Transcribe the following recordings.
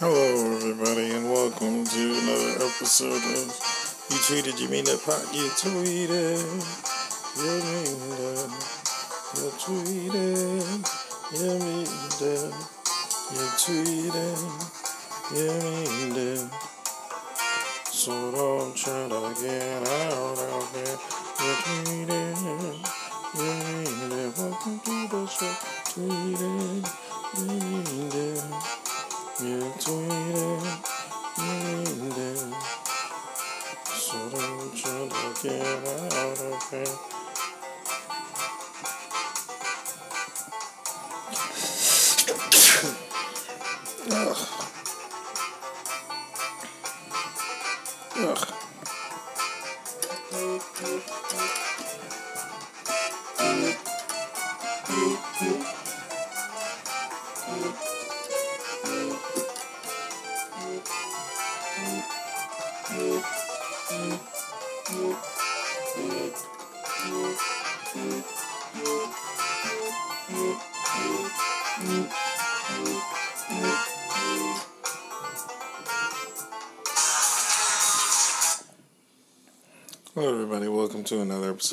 Hello, everybody, and welcome to another episode of You Tweeted, You Mean That Pot? You tweeted, you mean that. You tweeted, you mean that. You tweeted, you mean that. So don't try to get out of it. You tweeted, you mean that. Welcome to the show. Tweeted, you mean that. You tweeted, you that. So try get out of it.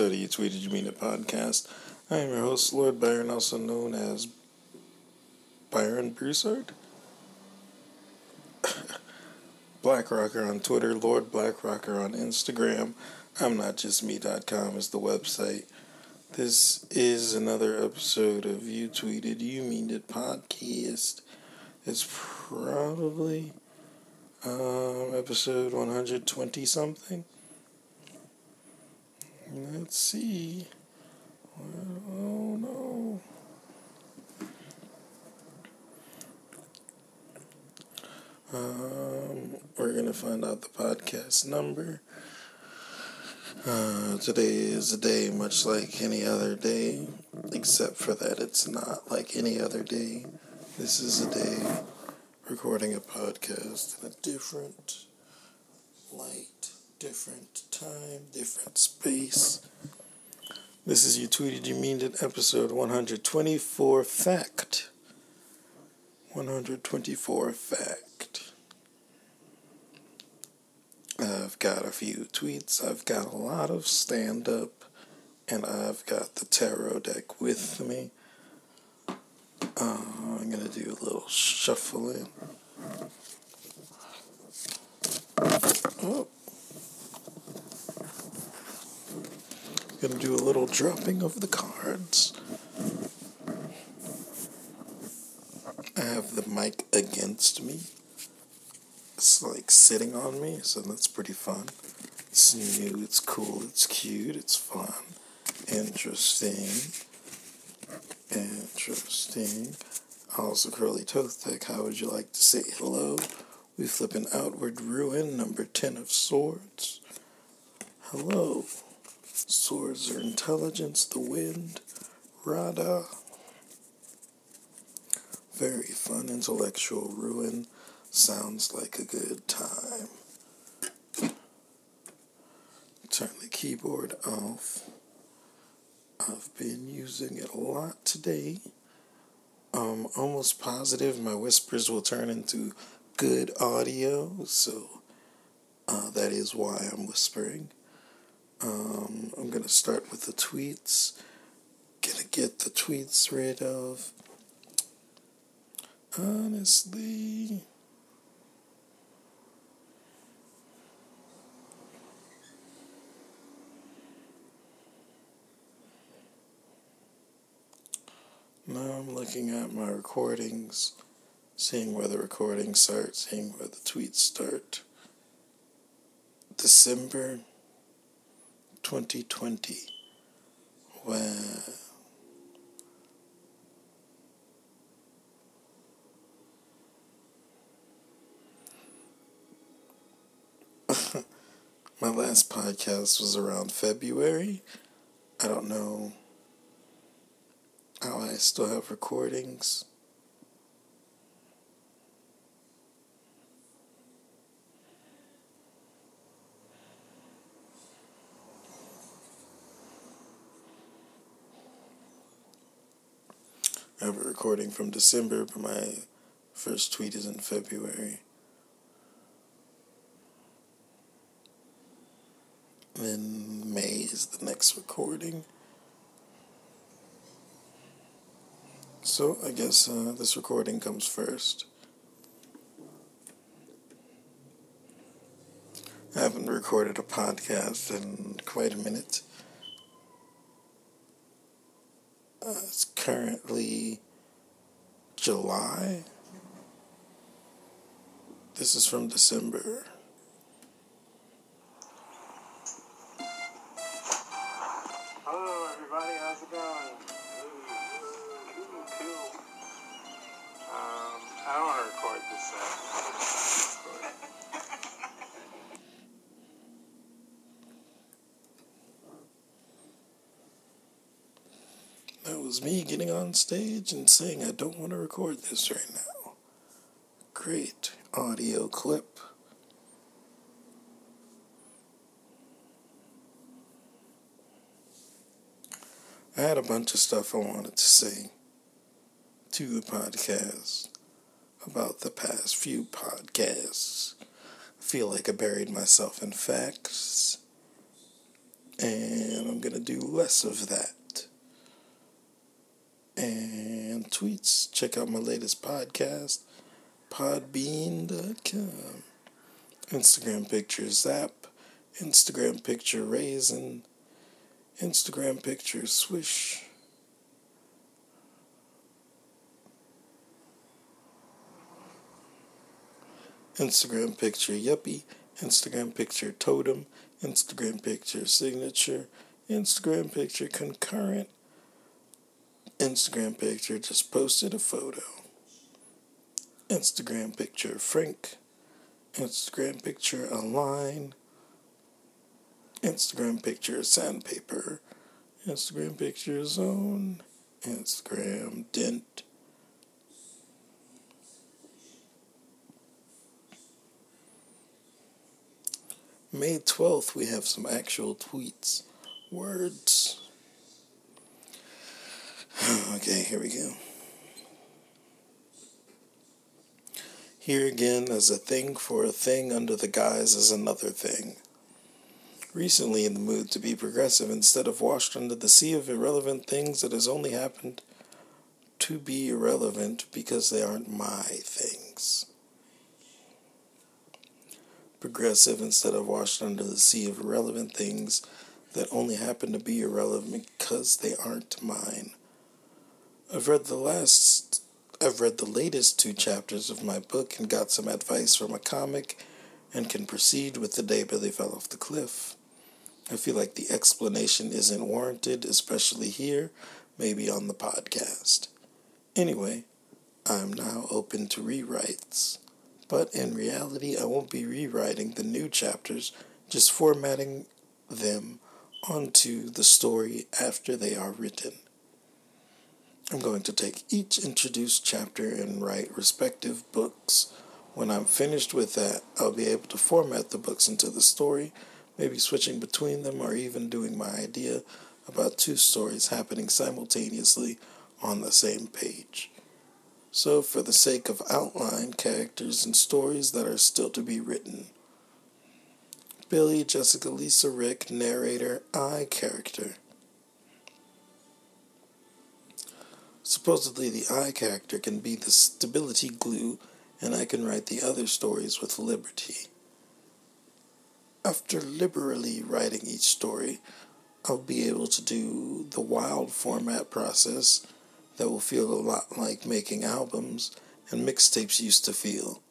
You Tweeted You Mean It podcast. I am your host, Lord Byron, also known as Byron Broussard. Black Rocker on Twitter, Lord Black Rocker on Instagram. I'm not just me.com is the website. This is another episode of You Tweeted You Mean It podcast. It's probably um, episode 120 something. Let's see. Oh no. Um, we're going to find out the podcast number. Uh, today is a day much like any other day, except for that it's not like any other day. This is a day recording a podcast in a different light, different time, different space. This is You Tweeted You Mean It, episode 124 Fact. 124 Fact. I've got a few tweets, I've got a lot of stand up, and I've got the tarot deck with me. Uh, I'm to do a little shuffling. Oh. Gonna do a little dropping of the cards. I have the mic against me. It's like sitting on me, so that's pretty fun. It's new, it's cool, it's cute, it's fun, interesting, interesting. Also, Crowley Thoth deck, how would you like to say hello? We flip an outward ruin, number 10 of swords. Hello. Swords are intelligence, the wind, Rada. Very fun, intellectual ruin. Sounds like a good time. Turn the keyboard off. I've been using it a lot today. I'm almost positive my whispers will turn into good audio, so uh, that is why I'm whispering. Um, I'm gonna start with the tweets. Gonna get the tweets rid of. Honestly. Now I'm looking at my recordings, seeing where the recordings start, seeing where the tweets start. December 2020. Wow. My last podcast was around February. I don't know how I still have recordings. I have a recording from December, but my First tweet is in February. Then May is the next recording. So I guess uh, this recording comes first. I haven't recorded a podcast in quite a minute. Uh, it's currently July. This is from December. Getting on stage and saying I don't want to record this right now. Great audio clip. I had a bunch of stuff I wanted to say to the podcast about the past few podcasts. I feel like I buried myself in facts, and I'm going to do less of that. And tweets, check out my latest podcast, podbean.com. Instagram picture zap, Instagram picture raisin, Instagram picture swish. Instagram picture yuppie, Instagram picture totem, Instagram picture signature, Instagram picture concurrent, Instagram picture just posted a photo, Instagram picture Frank, Instagram picture a line, Instagram picture sandpaper, Instagram picture zone, Instagram dent. May 12th, we have some actual tweets. Words. okay, here we go. Here again, as a thing for a thing under the guise as another thing. Recently in the mood to be progressive instead of washed under the sea of irrelevant things that has only happened to be irrelevant because they aren't my things progressive instead of washed under the sea of irrelevant things that only happen to be irrelevant because they aren't mine. I've read the last I've read the latest two chapters of my book and got some advice from a comic and can proceed with the day Billy fell off the cliff. I feel like the explanation isn't warranted, especially here, maybe on the podcast. Anyway, I'm now open to rewrites. But in reality, I won't be rewriting the new chapters, just formatting them onto the story after they are written. I'm going to take each introduced chapter and write respective books. When I'm finished with that, I'll be able to format the books into the story, maybe switching between them or even doing my idea about two stories happening simultaneously on the same page. So, for the sake of outline, characters, and stories that are still to be written, Billy, Jessica, Lisa, Rick, narrator, I character. Supposedly, the I character can be the stability glue, and I can write the other stories with liberty. After liberally writing each story, I'll be able to do the wild format process that will feel a lot like making albums and mixtapes used to feel.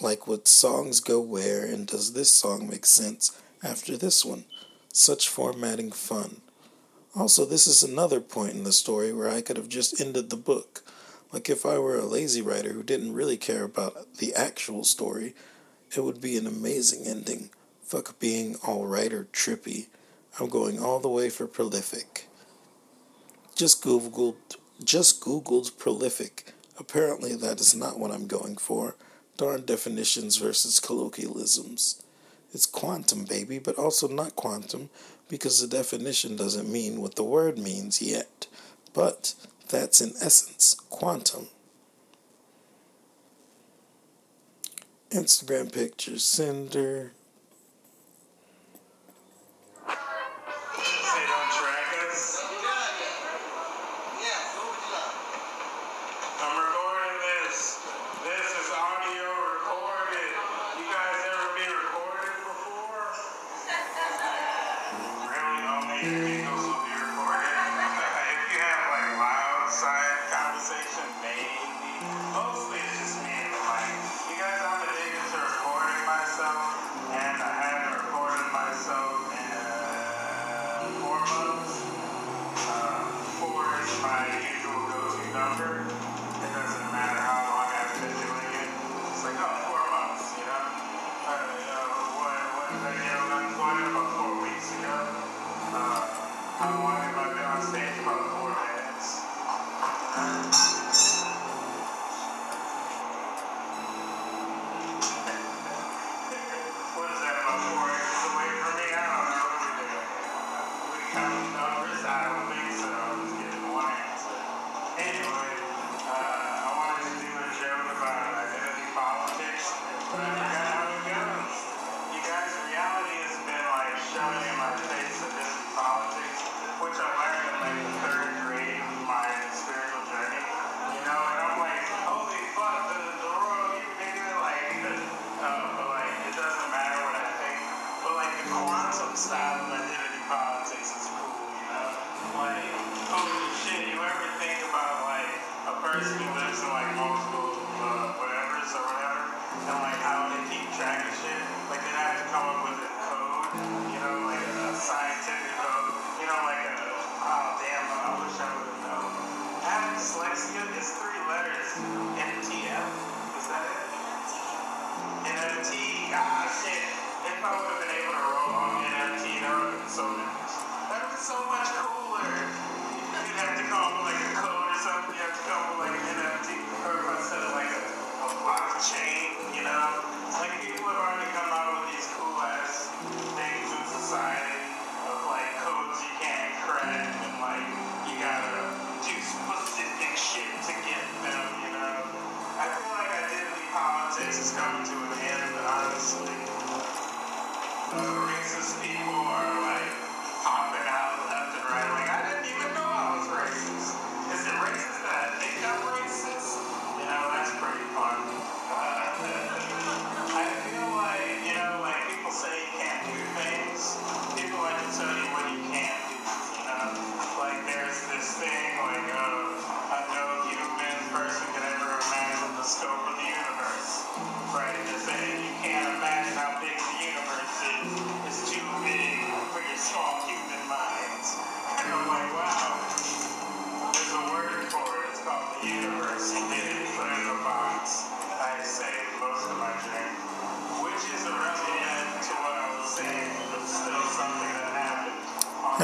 Like what songs go where and does this song make sense after this one? Such formatting fun. Also, this is another point in the story where I could have just ended the book. Like if I were a lazy writer who didn't really care about the actual story, it would be an amazing ending. Fuck being all right or trippy. I'm going all the way for prolific. Just googled just googled prolific. Apparently that is not what I'm going for. Darn definitions versus colloquialisms. It's quantum, baby, but also not quantum because the definition doesn't mean what the word means yet, but that's in essence quantum. Instagram pictures, sender. Really?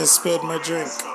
Spilled my drink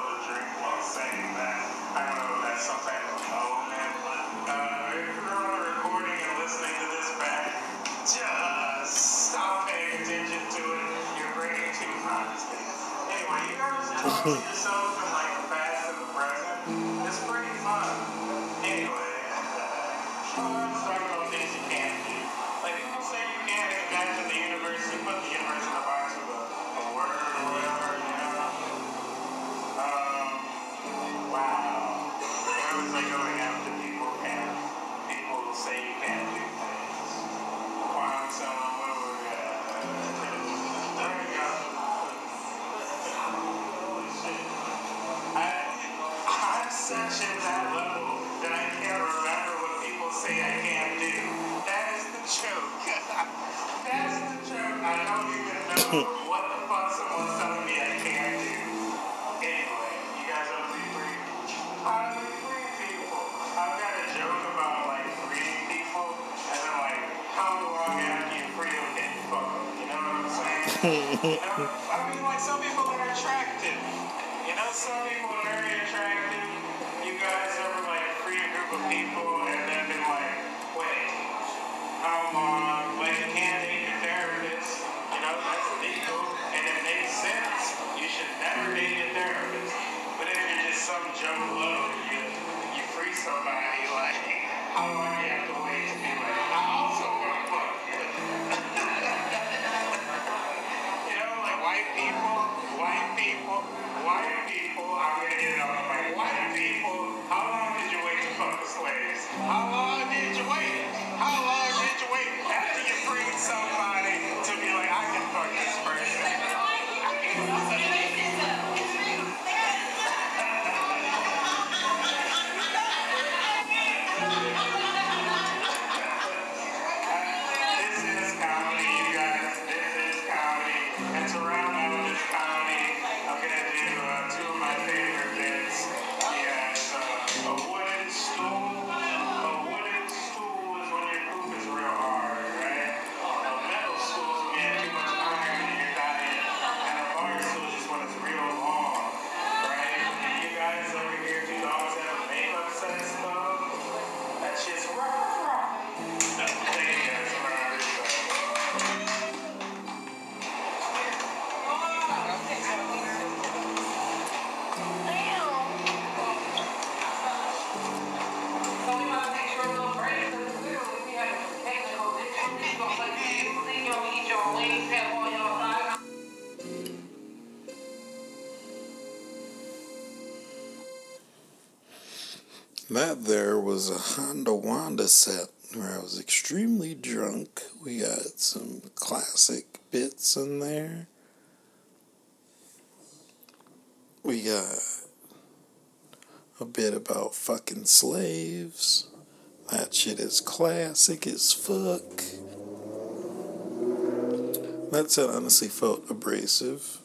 I'm only funny. Do uh, two of my favorite was a Honda Wanda set where I was extremely drunk. We got some classic bits in there. We got a bit about fucking slaves. That shit is classic as fuck. That set honestly felt abrasive.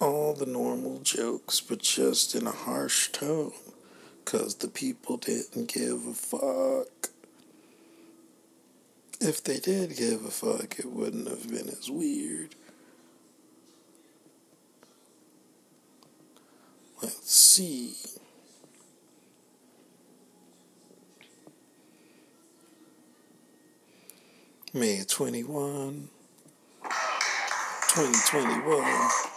All the normal jokes, but just in a harsh tone because the people didn't give a fuck. If they did give a fuck, it wouldn't have been as weird. Let's see. May 21, 2021.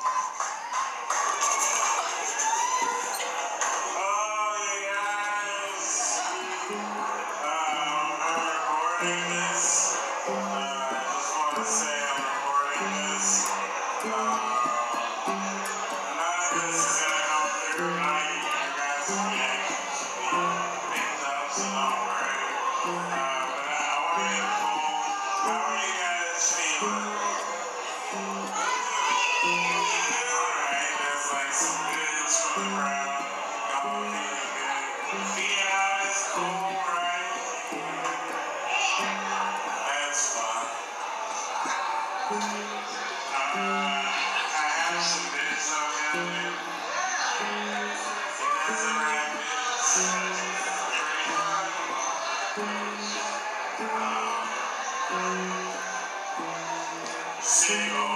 Chicago.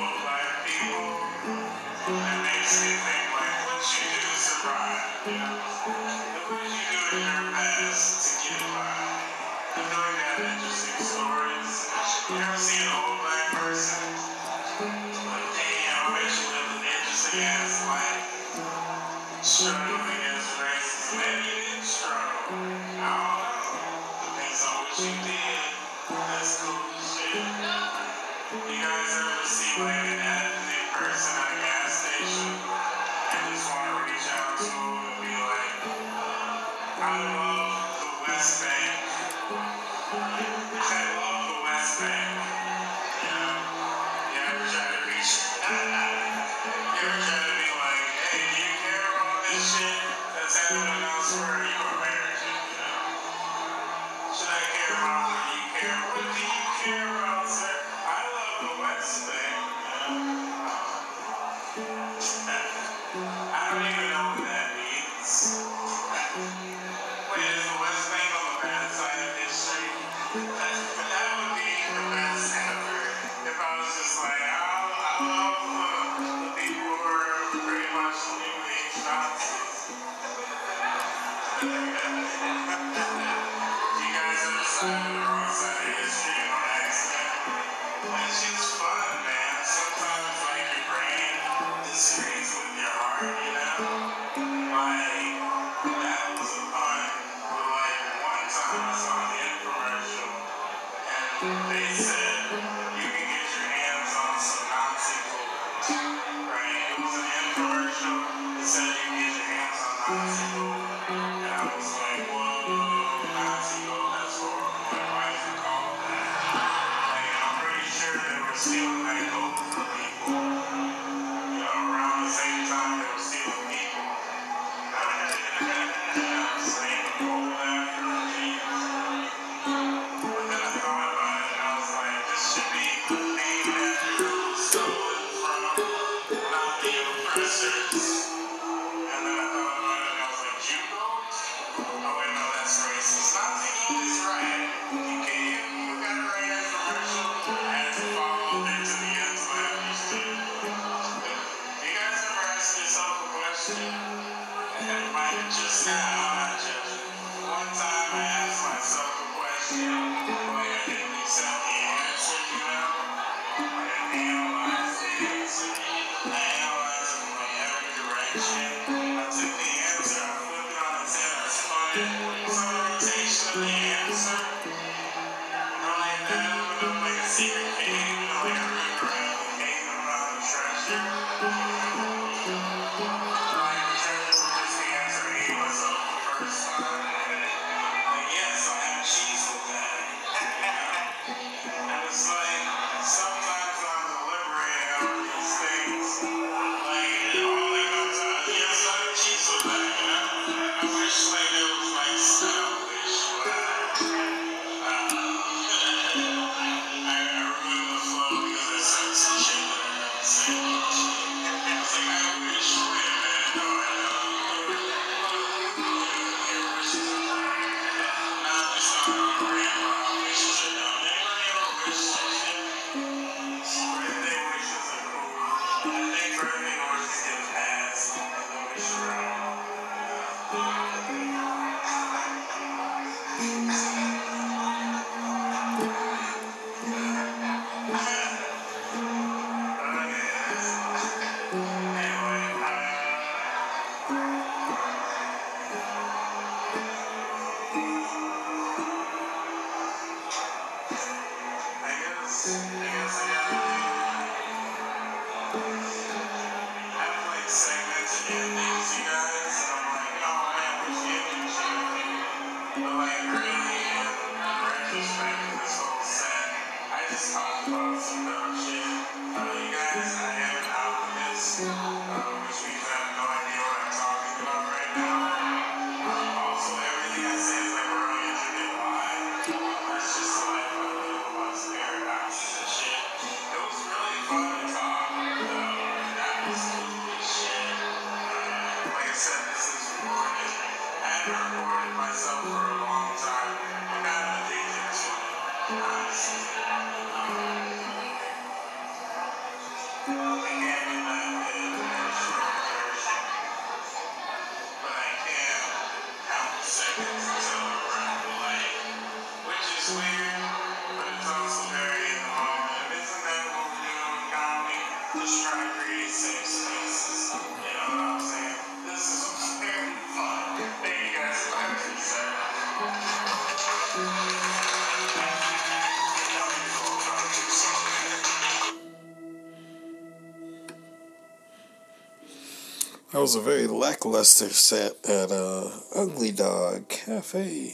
Was a very lackluster set at uh, Ugly Dog Cafe.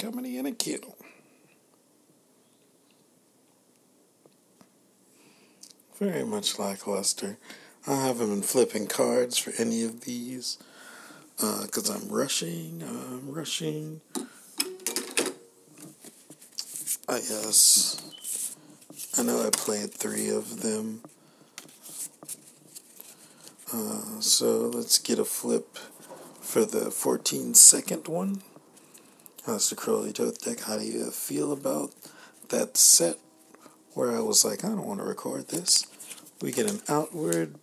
Coming in a kennel. Very much lackluster. I haven't been flipping cards for any of these because uh, I'm rushing. I'm rushing. I guess. I know I played three of them. Uh, so let's get a flip for the 14 second one. How's the Crowley Thoth deck? How do you feel about that set where I was like, I don't want to record this? We get an outward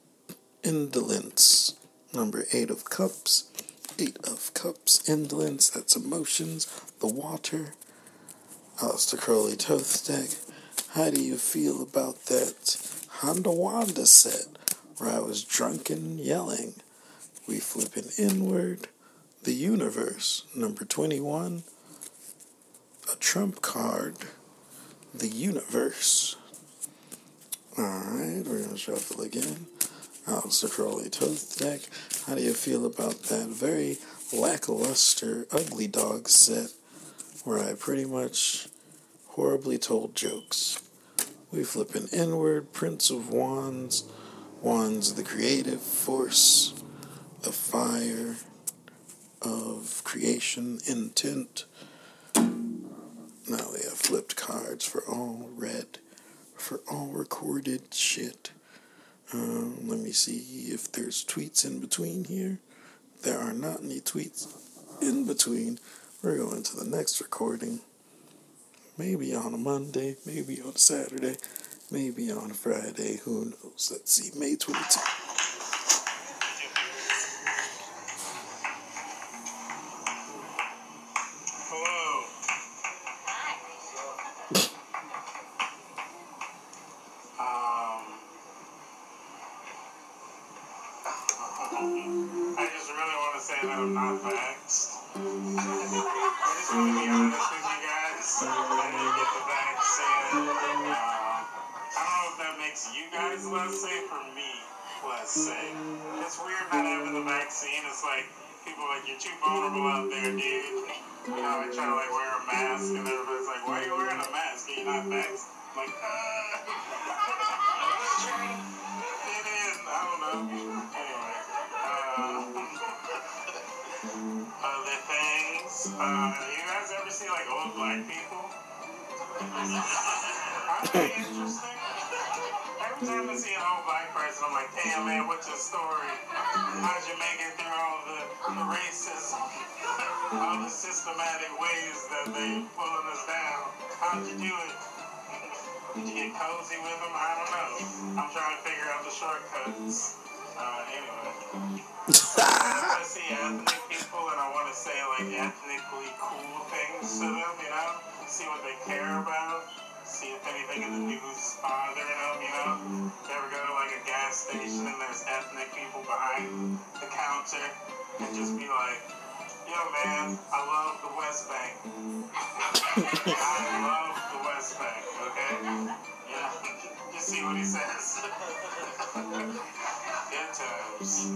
indolence. Number 8 of cups. 8 of cups. Indolence, that's emotions. The water. Aleister Crowley Thoth deck. How do you feel about that Honda Wanda set? Where I was drunken yelling. We flipping inward. The universe, number 21. A trump card. The universe. Alright, we're going to shuffle again. Aleister Crowley Thoth deck. How do you feel about that very lackluster Ugly Dog set where I pretty much horribly told jokes? We flipping inward, Prince of Wands. Wands the creative force, the fire of creation intent. Now they have flipped cards for all red, for all recorded shit. Um, let me see if there's tweets in between here. There are not any tweets in between. We're going to the next recording. Maybe on a Monday, maybe on a Saturday. Maybe on Friday, who knows? Let's see, May 22. You guys less safe or me less safe. It's weird not having the vaccine. It's like people are like you're too vulnerable out there, dude. You know, they try to like wear a mask and everybody's like, why are you wearing a mask? Are you not vaxxed? I'm like, uh. I don't know. Anyway, uh, other things. Uh, you guys ever see like old black people? Aren't they interesting? Time I see an old black person, I'm like, damn man, what's your story? How'd you make it through all the, the racism, all the systematic ways that they pulling us down? How'd you do it? Did you get cozy with them? I don't know. I'm trying to figure out the shortcuts. Uh, anyway. I see ethnic people and I want to say like ethnically cool things to them, you know? See what they care about. See if anything in the news is bothering them, you know? You ever go to like a gas station and there's ethnic people behind the counter and just be like, yo man, I love the West Bank. I love the West Bank, okay? Yeah, just see what he says. Good times.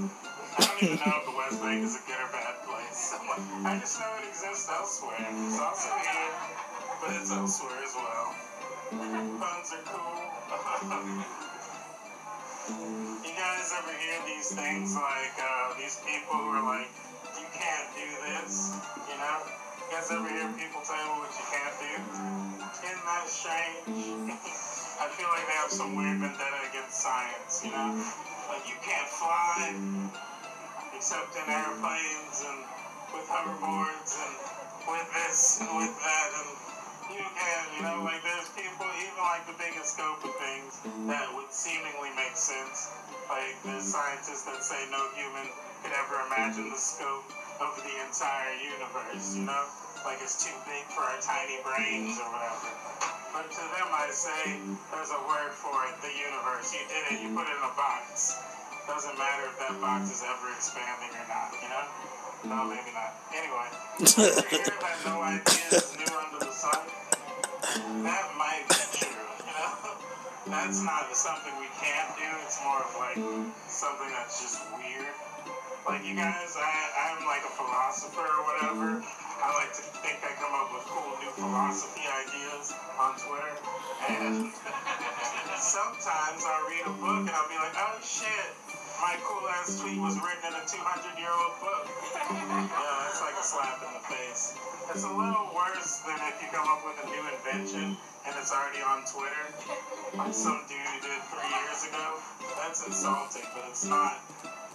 I don't even know if the West Bank is a good or bad place. I just know it exists elsewhere. It's also here, but it's elsewhere as well. Puns are cool. you guys ever hear these things like uh, these people who are like, you can't do this, you know? You guys ever hear people tell you what you can't do? Isn't that strange? I feel like they have some weird vendetta against science, you know? Like you can't fly except in airplanes and with hoverboards and with this and with that and you can, you know, like there's people, even like the biggest scope of things that would seemingly make sense. Like there's scientists that say no human could ever imagine the scope of the entire universe, you know? Like it's too big for our tiny brains or whatever. But to them I say there's a word for it, the universe. You did it, you put it in a box. Doesn't matter if that box is ever expanding or not, you know? No, maybe not. Anyway, you hear that no idea is new under the sun? That might be true, you know? that's not something we can't do. It's more of like something that's just weird. Like you guys, I, I'm like a philosopher or whatever. I like to think I come up with cool new philosophy ideas on Twitter. And sometimes I'll read a book and I'll be like, oh shit, my cool ass tweet was written in a 200 year old book. Yeah, that's like a slap in the face. It's a little worse than if you come up with a new invention and it's already on Twitter, like some dude did three years ago. That's insulting, but it's not,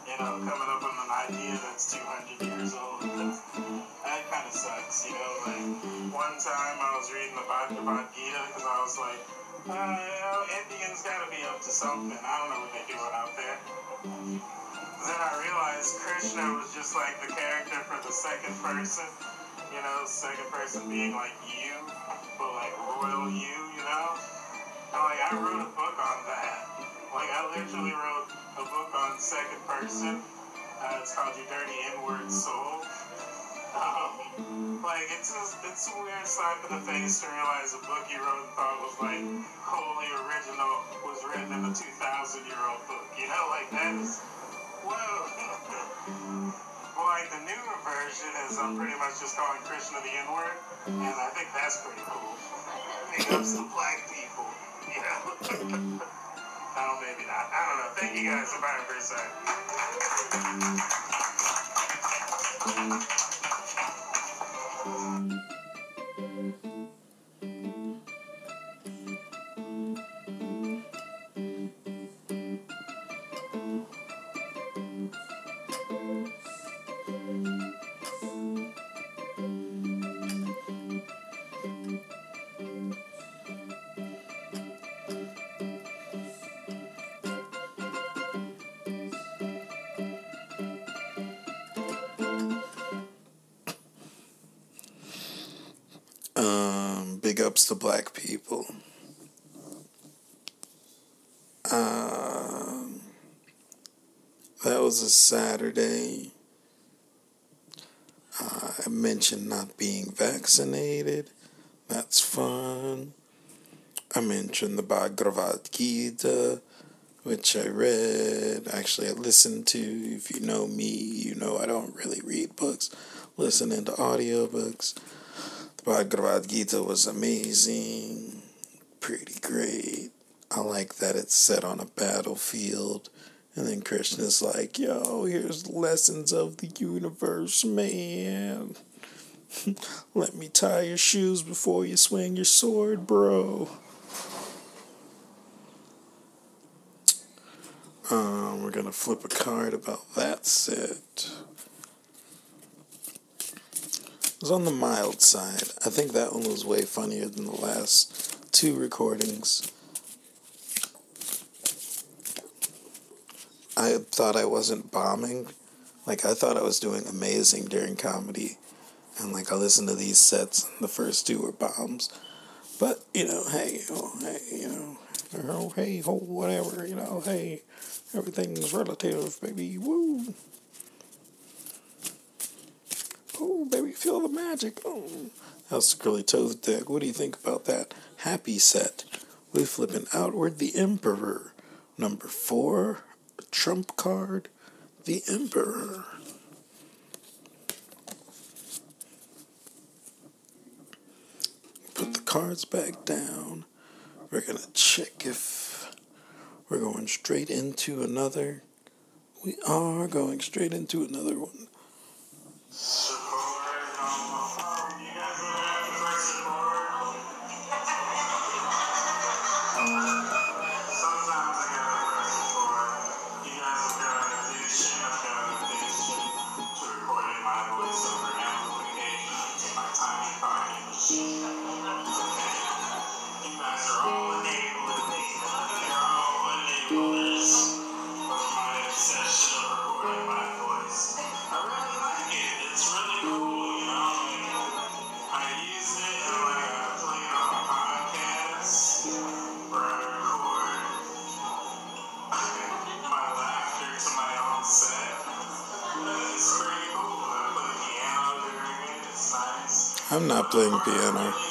you know, coming up with an idea that's 200 years old. that kind of sucks, you know. Like one time I was reading the Bhagavad Gita because I was like, uh, Indians gotta be up to something. I don't know what they're doing out there. Then I realized Krishna was just like the character for the second person, you know, second person being like you, but like royal you, you know? And like I wrote a book on that. Like I literally wrote a book on second person. Uh, it's called Your Dirty Inward Soul. Um, like it's a, it's a weird slap in the face to realize a book you wrote and thought was like wholly original was written in a 2,000 year old book. You know, like that is whoa. well, like the newer version is I'm pretty much just calling Krishna the N word, and I think that's pretty cool. Big ups to black people, you know. Oh, maybe not. I don't know. Thank you guys for buying for a. black people. Um, that was a Saturday. Uh, I mentioned not being vaccinated. That's fun. I mentioned the Bhagavad Gita, which I read. Actually, I listened to. If you know me, you know I don't really read books. Listening to audiobooks. Bhagavad Gita was amazing. Pretty great. I like that it's set on a battlefield. And then Krishna's like, yo, here's lessons of the universe, man. Let me tie your shoes before you swing your sword, bro. Um, we're gonna flip a card about that set. It was on the mild side. I think that one was way funnier than the last two recordings. I thought I wasn't bombing. Like, I thought I was doing amazing during comedy. And, like, I listened to these sets, the first two were bombs. But, you know, hey, oh, hey, you know, oh, hey, oh, whatever, you know, hey, everything's relative, baby, woo. Oh, baby, feel the magic. Oh. How's the Crowley Thoth deck? What do you think about that? Happy set. We flipping outward the Emperor. Number four, trump card, the Emperor. Put the cards back down. We're gonna check if we're going straight into another. We are going straight into another one. Sometimes playing piano.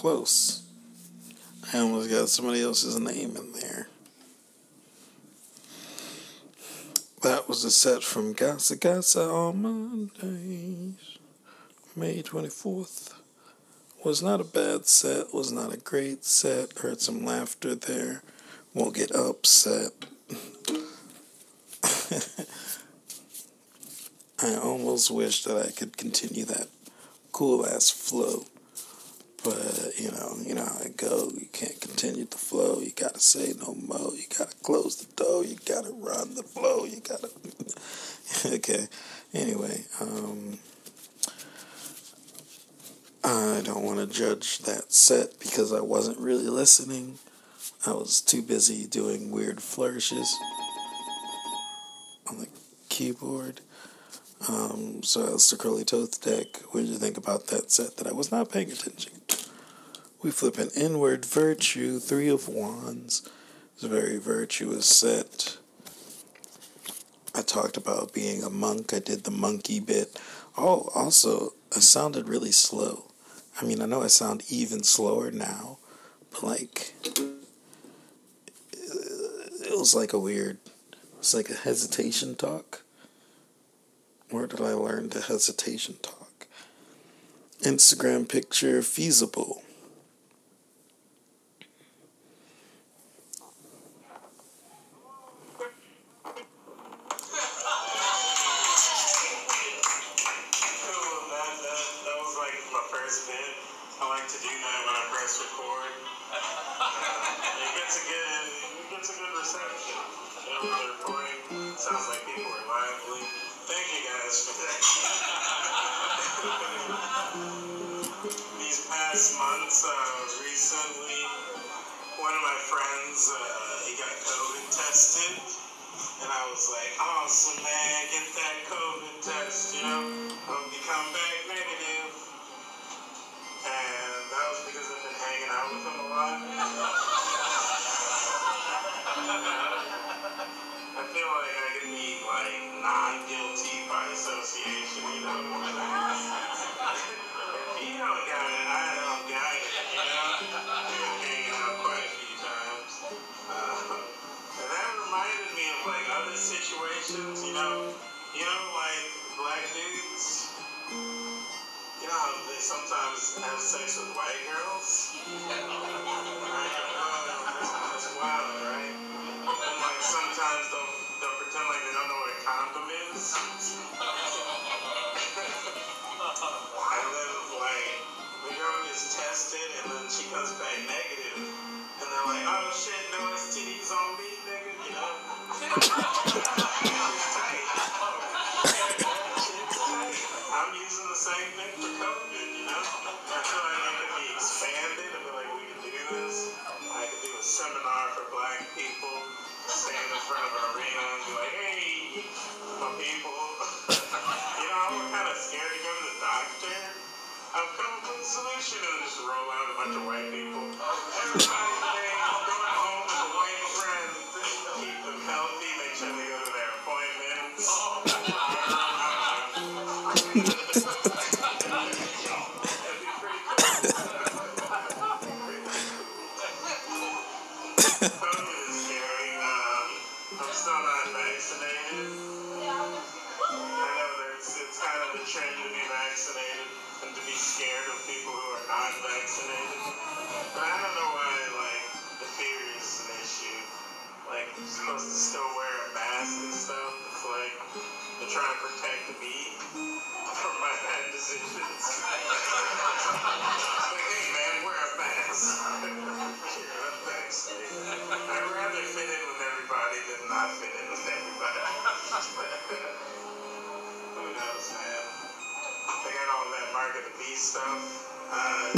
Close. I almost got somebody else's name in there. That was a set from Gasa Gasa on Mondays, May 24th. Was not a bad set, was not a great set. Heard some laughter there. Won't get upset. I almost wish that I could continue that cool ass flow. But you know, you know how it go. You can't continue the flow. You gotta say no more. You gotta close the door. You gotta run the flow. You gotta. okay. Anyway, um, I don't want to judge that set because I wasn't really listening. I was too busy doing weird flourishes on the keyboard. Um, so that's the Crowley Thoth deck. What did you think about that set that I was not paying attention to? We flip an inward virtue, three of wands. It's a very virtuous set. I talked about being a monk. I did the monkey bit. Oh, also, I sounded really slow. I mean, I know I sound even slower now, but like, it was like a weird, it's like a hesitation talk. Where did I learn the hesitation talk? Instagram picture feasible. Sometimes have sex with white girls? Oh, that's, wild, right? And like sometimes they'll, they'll pretend like they don't know what a condom is. like, girl gets tested and then she comes back negative. And they're like, oh shit, no STDs on me, nigga, you know? people. you know, we're kind of scared to go to the doctor. I've come up with a solution and just roll out a bunch of white people. Everybody today, going home with white friend. Keep them healthy, make sure they go to their appointments. supposed to still wear a mask and stuff. It's like they're trying to protect me from my bad decisions. like, hey man, wear a mask. You're unvaccinated. I'd rather fit in with everybody than not fit in with everybody. Who knows, man? They got all that Mark of the Beast stuff. Uh,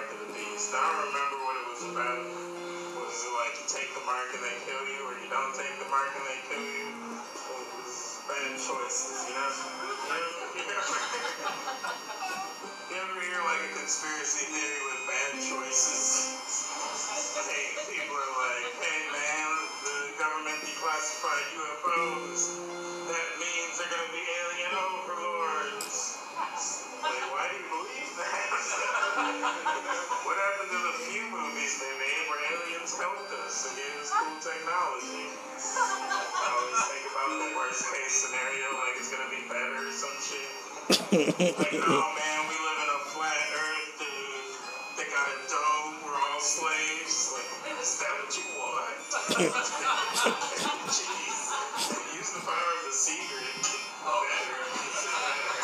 Mark of the Beast. I don't remember what it was about. Was it like you take the mark and they kill you, or you don't take the mark and they kill you? It was bad choices, you know. You ever, hear like a conspiracy theory with bad choices? Hey, people are like, hey man, the government declassified UFOs. Helped us and gave us cool technology? I always think about the worst case scenario, like it's gonna be better or some shit. Like, oh man, we live in a flat earth, dude. They got a dome, we're all slaves. Like, is that what you want? Jeez. Use the power of the secret. Oh. Better.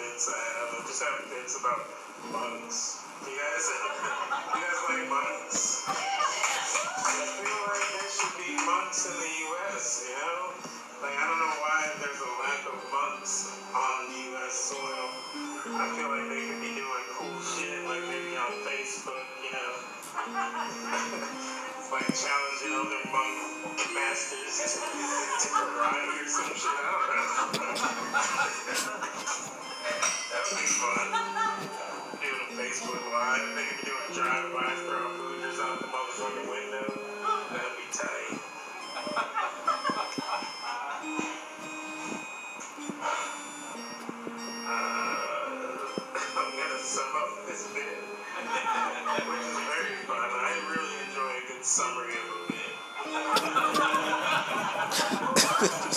Bits I have. I just have bits about monks. You guys, you guys like monks? I feel like there should be monks in the U.S. You know, like I don't know why there's a lack of monks on U.S. soil. I feel like they could be doing cool shit, like maybe on Facebook. You know, like challenging other monk masters to karate or some shit. I don't know. That would be fun. Doing a Facebook Live, they could be doing drive-by, throwing boogers out the motherfucking window. That'd be tight. Uh, I'm gonna sum up this bit, which is very fun. I really enjoy a good summary of a bit.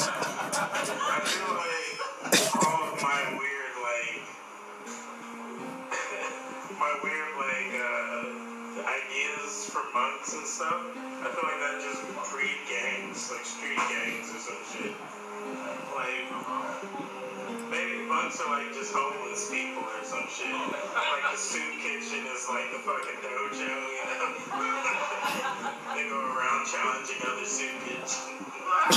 for monks and stuff, I feel like that just breed gangs, like street gangs or some shit. Like, maybe monks are like just homeless people or some shit. Like the soup kitchen is like the fucking dojo, you know? they go around challenging other soup kitchens. I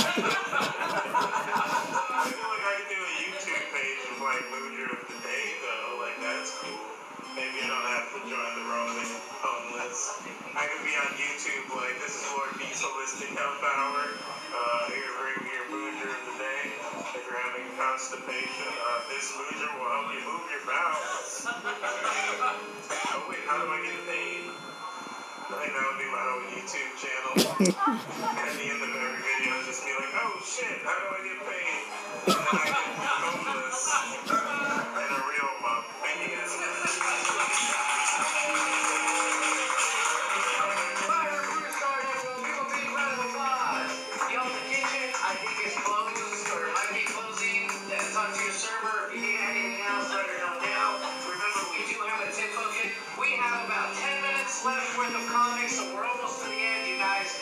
feel like I could do a YouTube page of like Moojer of the Day though, like that's cool. Maybe I don't have to join the roaming homeless. I could be on YouTube like this is Lord B's Holistic Health Hour. Uh, here to bring you your Moojer of the Day. If you're having constipation, uh, this Moojer will help you move your bowels. oh wait, how do I get paid? I think that would be my own YouTube channel. At the end of every video, just be like, oh shit, how do I get paid? And then I get homeless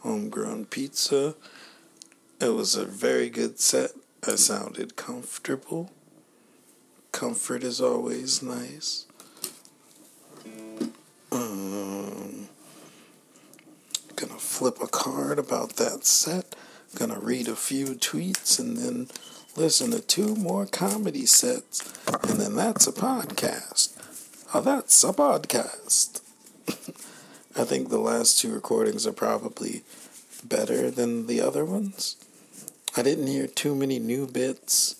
homegrown pizza. It was a very good set. I sounded comfortable. Comfort is always nice. Um, gonna flip a card about that set. Gonna read a few tweets and then listen to two more comedy sets. And then that's a podcast. Oh, that's a podcast. I think the last two recordings are probably better than the other ones. I didn't hear too many new bits.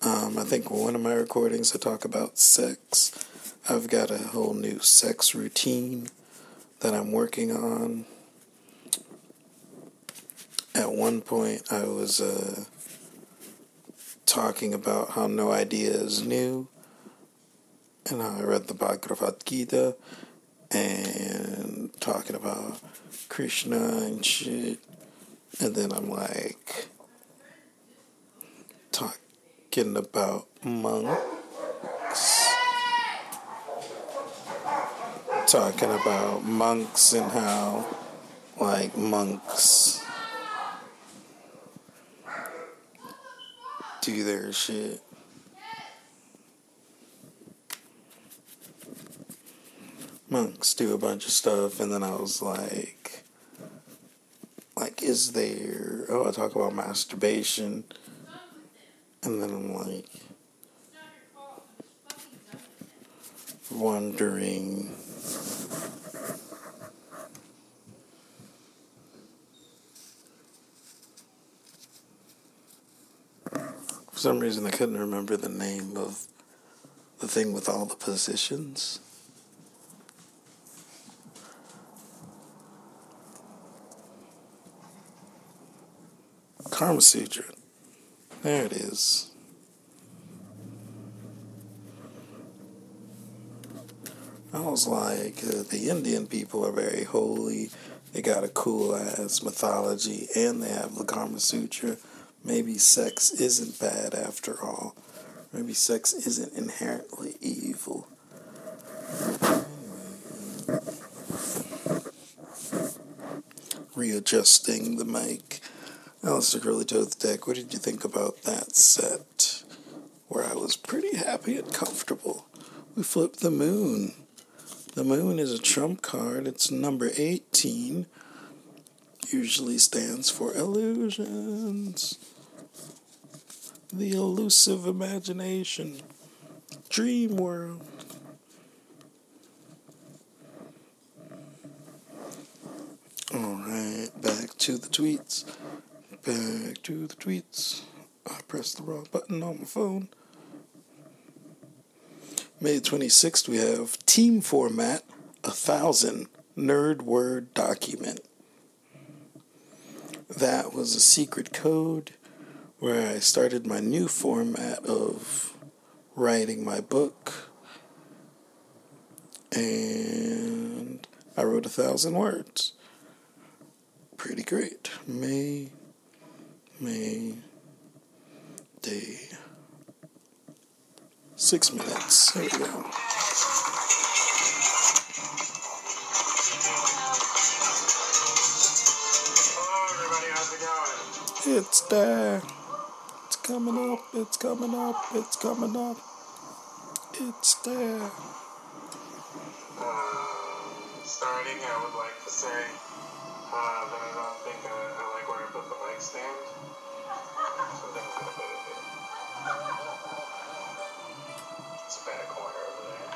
Um, I think one of my recordings I talk about sex. I've got a whole new sex routine that I'm working on. At one point, I was uh, talking about how no idea is new and I read the Bhagavad Gita and talking about Krishna and shit. And then I'm like talking about monks. Talking about monks and how, like, monks do their shit. Monks do a bunch of stuff and then I was like like is there oh I talk about masturbation and then I'm like wondering for some reason I couldn't remember the name of the thing with all the positions. Karma Sutra. There it is. I was like, uh, the Indian people are very holy. They got a cool ass mythology, and they have the Karma Sutra. Maybe sex isn't bad after all. Maybe sex isn't inherently evil. Readjusting the mic. Aleister Crowley Thoth the Deck, what did you think about that set? Where I was pretty happy and comfortable. We flipped the moon. The moon is a trump card. It's number 18. Usually stands for illusions. The elusive imagination. Dream world. Alright, back to the tweets. Back to the tweets. I pressed the wrong button on my phone. May 26th, we have Team Format, a thousand nerd word document. That was a secret code where I started my new format of writing my book. And I wrote a thousand words. Pretty great. May May Day. Six minutes. There we go. It's there. It's coming up. It's coming up. It's coming up. It's there. Um, starting, I would like to say uh, that I don't think I, I like where I put the mic stand. It's a bad corner over there.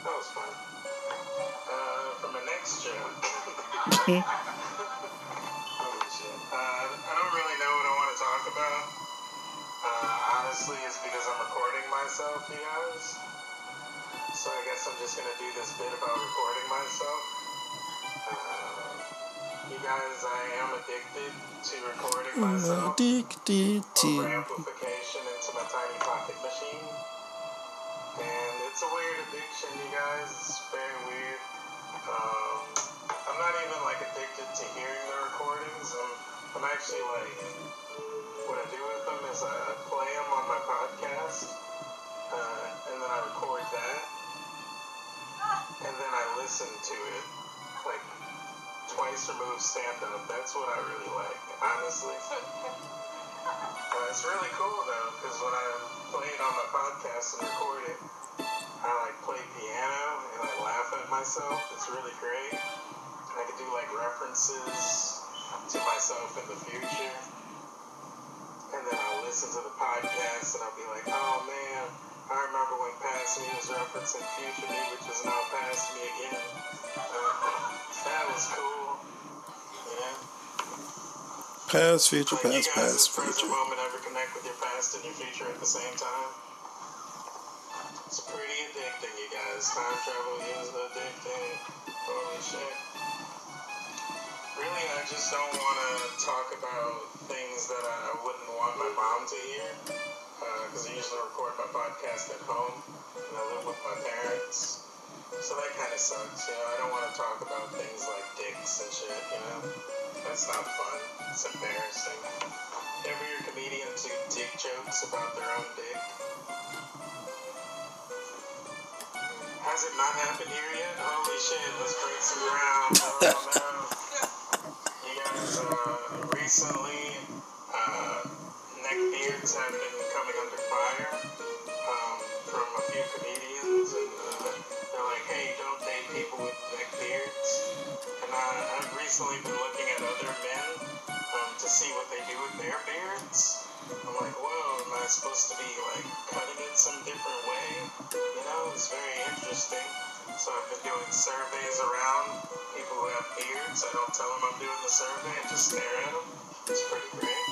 That was fun. Uh, for my next joke. Holy shit. Uh, I don't really know what I want to talk about. Uh, honestly, it's because I'm recording myself, you guys. So I guess I'm just gonna do this bit about recording myself. Uh, you guys, I am addicted to recording addicted over to. amplification into my tiny pocket machine. And it's a weird addiction, you guys. It's very weird. Um, I'm not even like addicted to hearing the recordings. I'm, I'm actually like, what I do with them is I play them on my podcast, uh, and then I record that, and then I listen to it, twice removed stand up. That's what I really like, honestly. Uh, it's really cool though, because when I play it on my podcast and record it, I like play piano and I laugh at myself. It's really great. I can do like references to myself in the future. And then I'll listen to the podcast and I'll be like, oh man, I remember when past me was referencing future me, which is now past me again. Uh, that was cool. You? Past, future, Like, past, past, future. moment ever connect with your past and your future at the same time? It's pretty addicting, you guys. Time travel is addicting. Holy shit. Really, I just don't want to talk about things that I, I wouldn't want my mom to hear. Uh, because I usually record my podcast at home, and I live with my parents. So that kind of sucks, you know. I don't want to talk about things like dicks and shit, you know. That's not fun. It's embarrassing. Ever hear comedians do dick jokes about their own dick? Has it not happened here yet? Holy shit, let's break some ground. You guys, uh, recently, uh, neck beards have been I'm like, whoa, am I supposed to be like cutting it some different way? You know, it's very interesting. So I've been doing surveys around people who have beards. I don't tell them I'm doing the survey, I just stare at them. It's pretty great.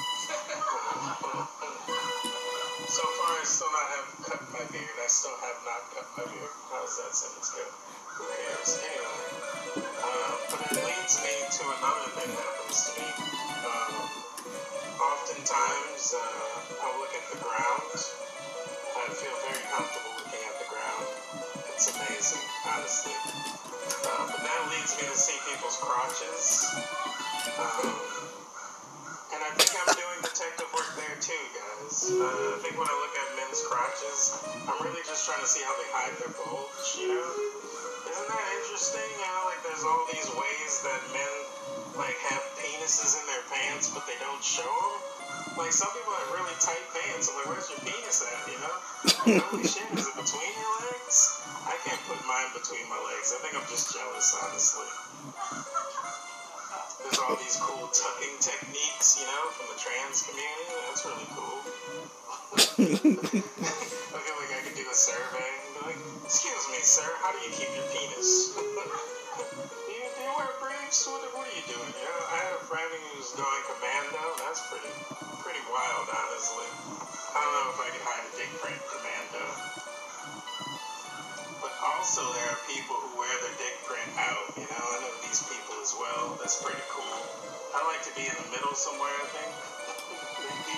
so far, I still not have cut my beard. I still have not cut my beard. How's that sentence go? Who? Anyway, uh, but it leads me to another thing that happens to me. Um, oftentimes, uh, I look at the ground. I feel very comfortable looking at the ground. It's amazing, honestly. Uh, but that leads me to see people's crotches. Um, and I think I'm doing detective work there too, guys. Uh, I think when I look at men's crotches, I'm really just trying to see how they hide their bulge, you know? Isn't that interesting? You know, like there's all these ways that men like have penises in their pants, but they don't show them. Like some people have really tight pants. I'm like, where's your penis at? You know? Holy shit, is it between your legs? I can't put mine between my legs. I think I'm just jealous, honestly. There's all these cool tucking techniques, you know, from the trans community. That's really cool. I feel like I could do a survey and be like, excuse me, sir, how do you keep your penis? wear briefs? What, what are you doing? You know, I had a friend who was going commando. That's pretty pretty wild, honestly. I don't know if I could hide a dick print commando. But also there are people who wear their dick print out, you know, I know these people as well. That's pretty cool. I like to be in the middle somewhere, I think. Maybe.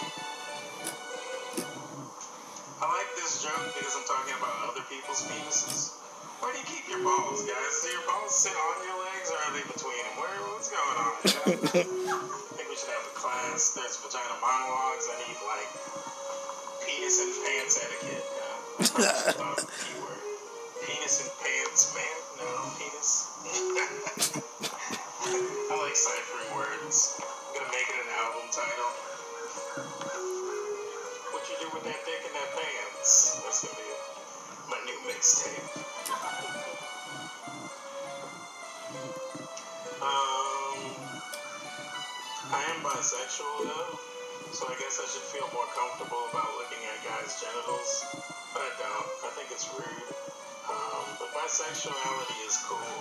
I like this joke because I'm talking about other people's penises. Where do you keep your balls, guys? Do your balls sit on your legs are they between them? Where, what's going on? I think we should have a class. There's vagina monologues. I need like penis and pants etiquette. You know? I just thought of a keyword. Penis and pants, man. No, penis. I like ciphering words. I'm gonna make it an album title. What you do with that dick and that pants? That's gonna be my new mixtape. Um, I am bisexual though, so I guess I should feel more comfortable about looking at guys' genitals, but I don't. I think it's rude. Um, but bisexuality is cool,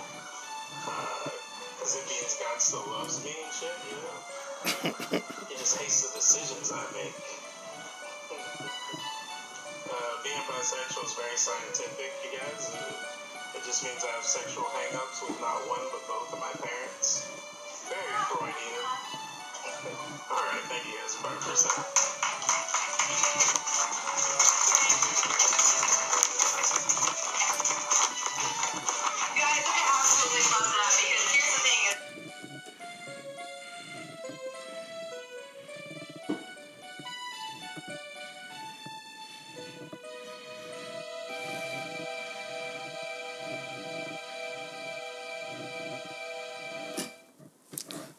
because it means God still loves me and shit, you know? He just hates the decisions I make. Uh, being bisexual is very scientific, you guys. Uh, it just means I have sexual hang-ups with not one but both of my parents. Very Freudian. Alright, thank you guys. 5%. Guys,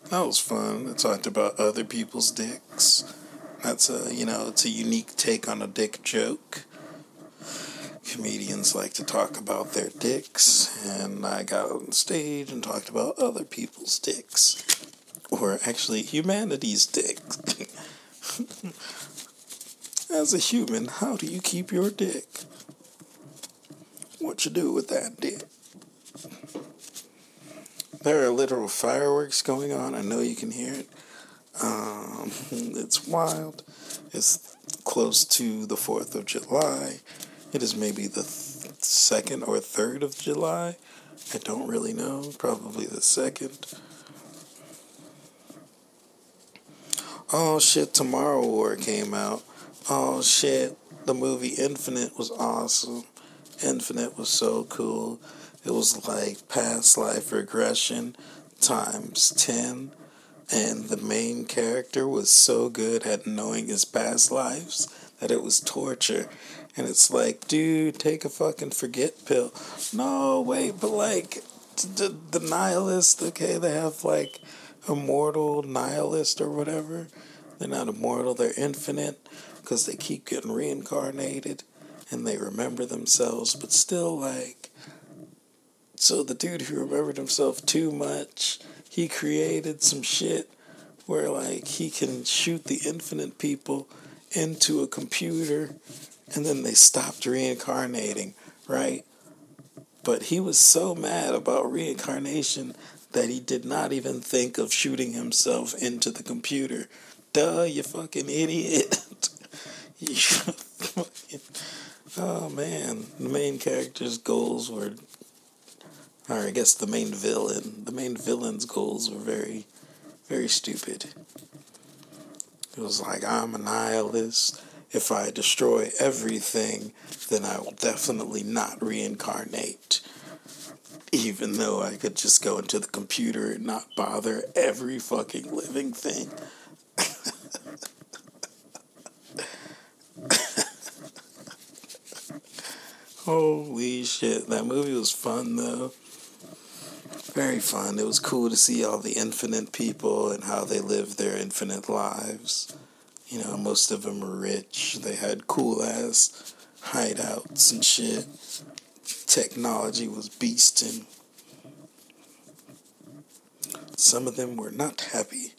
That was fun. It talked about other people's dicks. That's a, you know, it's a unique take on a dick joke. Comedians like to talk about their dicks, and I got on stage and talked about other people's dicks. Or actually, humanity's dicks. As a human, how do you keep your dick? What you do with that dick? There are literal fireworks going on. I know you can hear it. Um, it's wild. It's close to the 4th of July. It is maybe the th- 2nd or 3rd of July. I don't really know. Probably the 2nd. Oh shit, Tomorrow War came out. Oh shit, the movie Infinite was awesome. Infinite was so cool. It was like past life regression times 10. And the main character was so good at knowing his past lives that it was torture. And it's like, dude, take a fucking forget pill. No, wait, but like, the, the nihilist, okay, they have like immortal nihilist or whatever. They're not immortal, they're infinite because they keep getting reincarnated and they remember themselves, but still, like, so the dude who remembered himself too much, he created some shit where like he can shoot the infinite people into a computer and then they stopped reincarnating, right? But he was so mad about reincarnation that he did not even think of shooting himself into the computer. Duh, you fucking idiot. you fucking, oh man, the main character's goals were or I guess the main villain. The main villain's goals were very, very stupid. It was like, I'm a nihilist. If I destroy everything, then I will definitely not reincarnate. Even though I could just go into the computer and not bother every fucking living thing. Holy shit, that movie was fun though. Very fun. It was cool to see all the infinite people and how they lived their infinite lives. You know, most of them were rich. They had cool ass hideouts and shit. Technology was beasting. Some of them were not happy.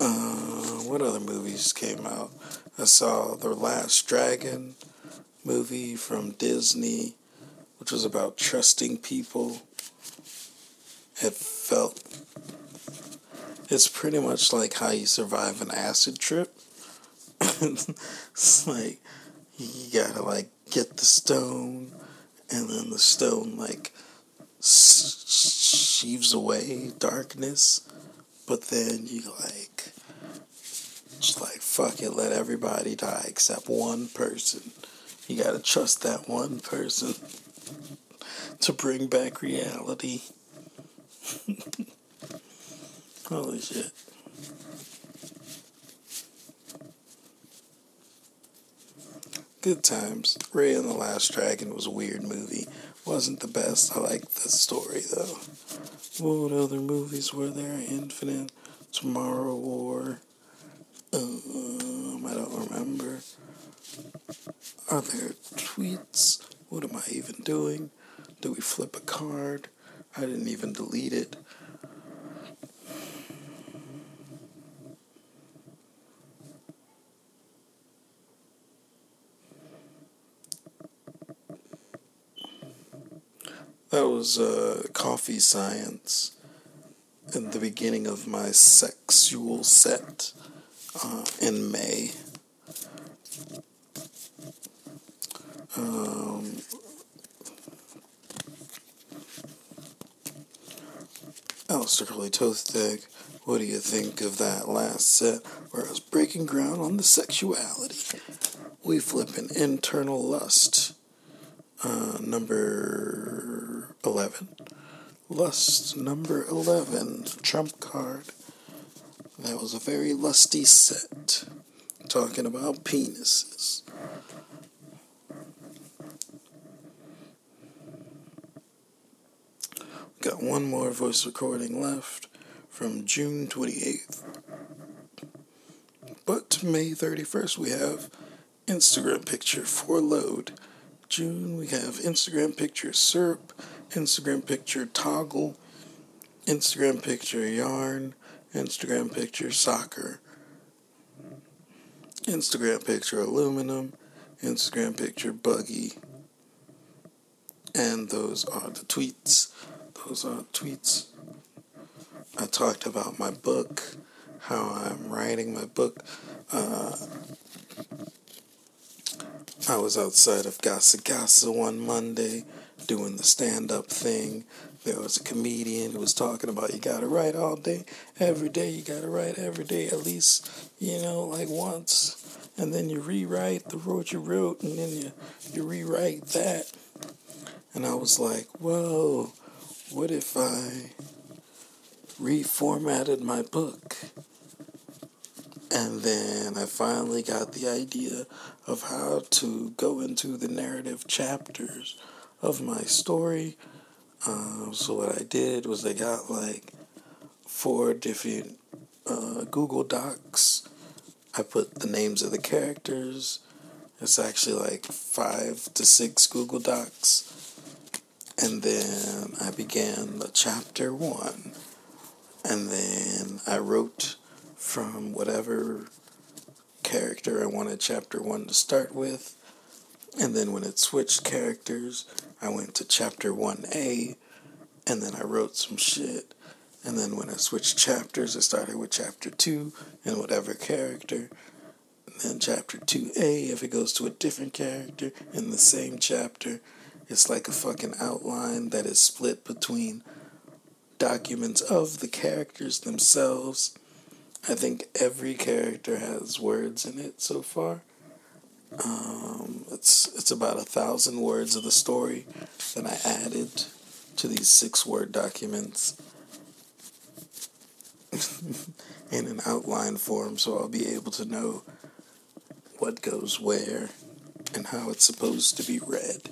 Uh, what other movies came out? I saw The Last Dragon movie from Disney, which was about trusting people. It felt. It's pretty much like how you survive an acid trip. it's like you gotta like get the stone, and then the stone like sheaves away darkness, but then you like just like fuck it, let everybody die except one person. You gotta trust that one person to bring back reality. Holy shit. Good times. Raya and the Last Dragon was a weird movie. Wasn't the best. I liked the story though. What other movies were there? Infinite, Tomorrow War. Um, I don't remember. Are there tweets? What am I even doing? Do we flip a card? I didn't even delete it. That was uh, coffee science in the beginning of my sexual set uh, in May. Um, Aleister Crowley what do you think of that last set where I was breaking ground on the sexuality? We flip an internal lust. Uh, number 11. Lust number 11, trump card. That was a very lusty set. Talking about penises. Got one more voice recording left from June 28th. But May 31st, we have Instagram picture for load. June, we have Instagram picture syrup, Instagram picture toggle, Instagram picture yarn, Instagram picture soccer, Instagram picture aluminum, Instagram picture buggy. And those are the tweets those tweets. I talked about my book, how I'm writing my book. Uh, I was outside of Gasa Gasa one Monday doing the stand up thing. There was a comedian who was talking about you gotta write all day, every day, you gotta write every day, at least, you know, like once. And then you rewrite the word you wrote, and then you, you rewrite that. And I was like, whoa, what if I reformatted my book? And then I finally got the idea of how to go into the narrative chapters of my story. Uh, so, what I did was I got like four different uh, Google Docs. I put the names of the characters. It's actually like five to six Google Docs and then I began the chapter one. And then I wrote from whatever character I wanted chapter one to start with. And then when it switched characters, I went to chapter 1A. And then I wrote some shit. And then when I switched chapters, I started with chapter 2 and whatever character. And then chapter 2A, if it goes to a different character in the same chapter, it's like a fucking outline that is split between documents of the characters themselves. I think every character has words in it so far. Um, it's it's about a thousand words of the story that I added to these six word documents in an outline form, so I'll be able to know what goes where and how it's supposed to be read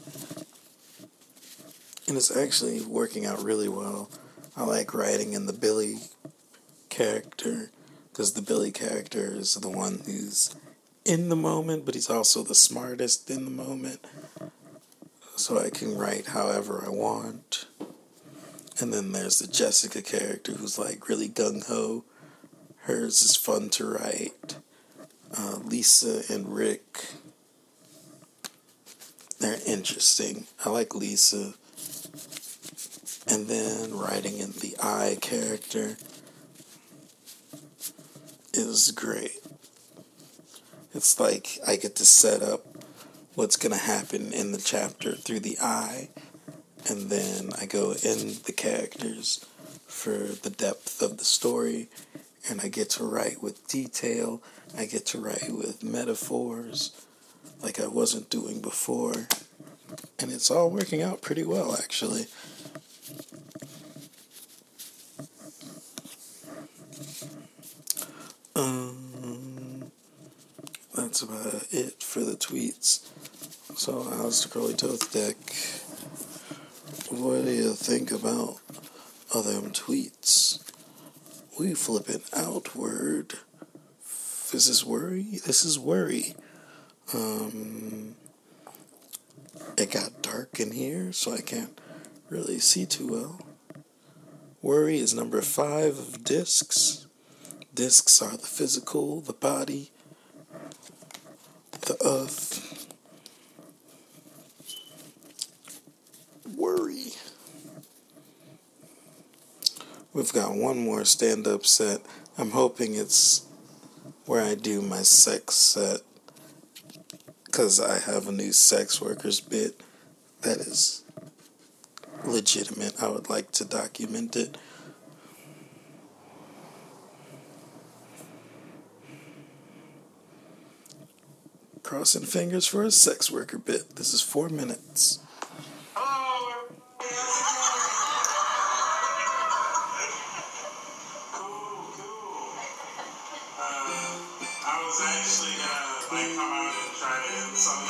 and it's actually working out really well. I like writing in the Billy character because the Billy character is the one who's in the moment, but he's also the smartest in the moment. So I can write however I want. And then there's the Jessica character who's like really gung ho. Hers is fun to write. Uh, Lisa and Rick, they're interesting. I like Lisa and then writing in the I character is great. It's like I get to set up what's going to happen in the chapter through the I, and then I go in the characters for the depth of the story, and I get to write with detail. I get to write with metaphors like I wasn't doing before. And it's all working out pretty well, actually. Um, that's about it for the tweets. So, how's the Crowley Thoth deck, what do you think about all them tweets? We flip it outward. This is worry. This is worry. Um, it got dark in here, so I can't really see too well. Worry is number five of discs. Discs are the physical, the body, the earth. Worry. We've got one more stand up set. I'm hoping it's where I do my sex set because I have a new sex workers bit that is legitimate. I would like to document it. Crossing fingers for a sex worker bit. This is four minutes. Uh, actually gonna like come out and try to end something.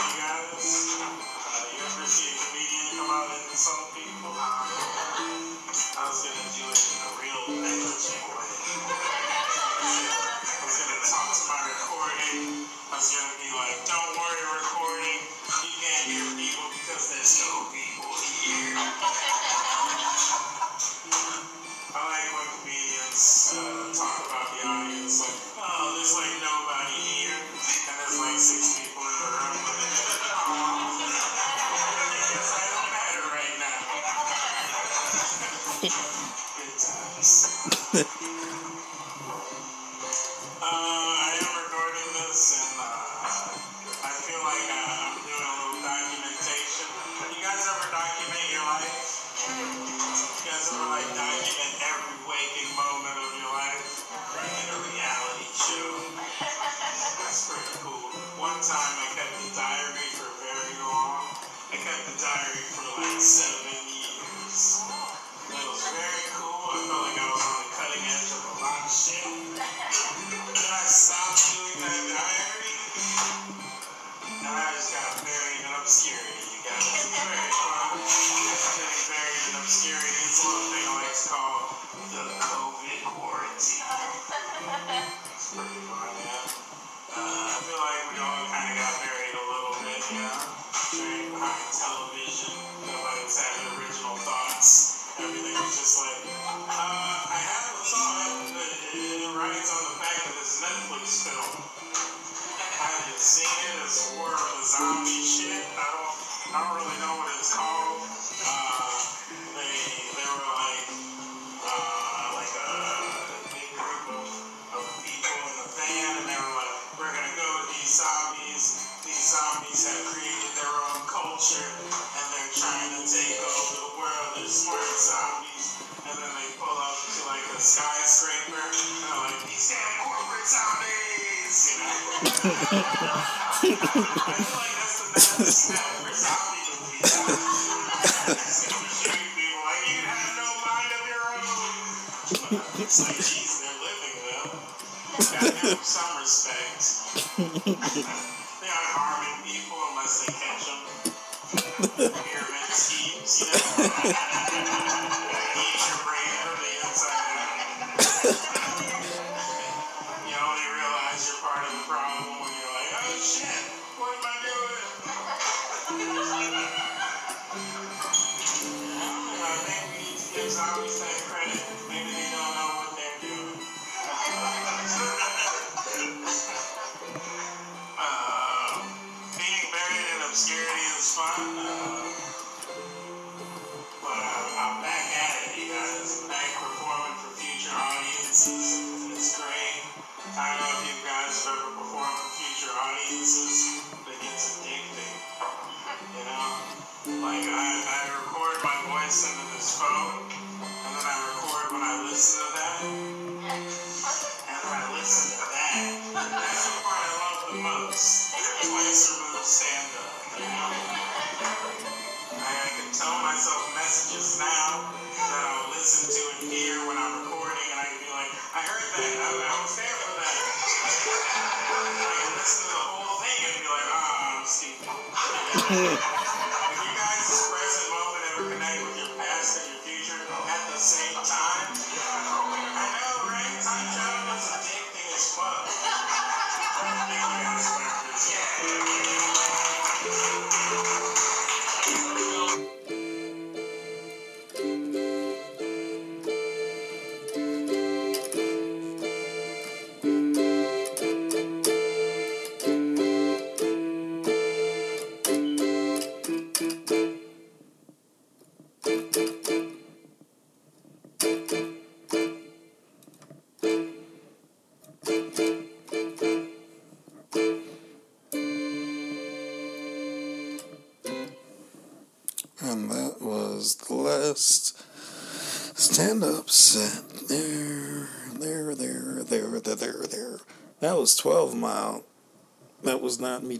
Amen.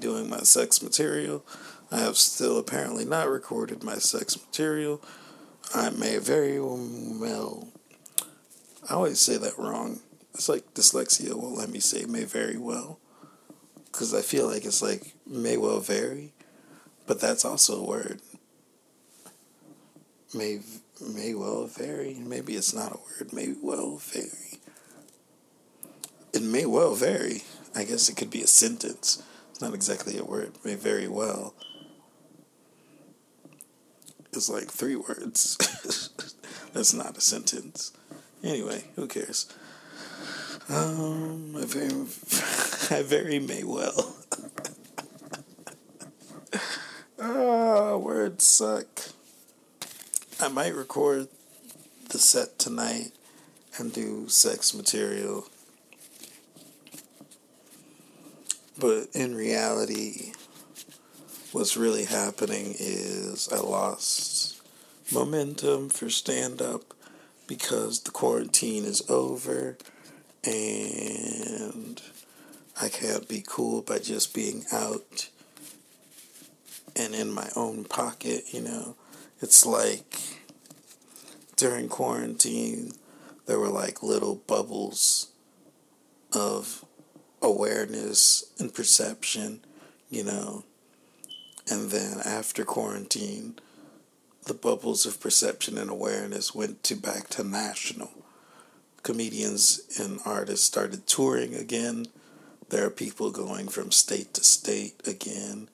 Doing my sex material. I have still apparently not recorded my sex material. I may very well. I always say that wrong. It's like dyslexia won't let me say may very well. Because I feel like it's like may well vary. But that's also a word. May, may well vary. Maybe it's not a word. May well vary. It may well vary. I guess it could be a sentence. Not exactly a word. May very well. It's like three words. That's not a sentence. Anyway, who cares? Um, I very, I very may well. Ah, words suck. I might record the set tonight and do sex material. But in reality, what's really happening is I lost momentum for stand up because the quarantine is over and I can't be cool by just being out and in my own pocket, you know. It's like during quarantine, there were like little bubbles of awareness and perception, you know. And then after quarantine, the bubbles of perception and awareness went to back to national. Comedians and artists started touring again. There are people going from state to state again.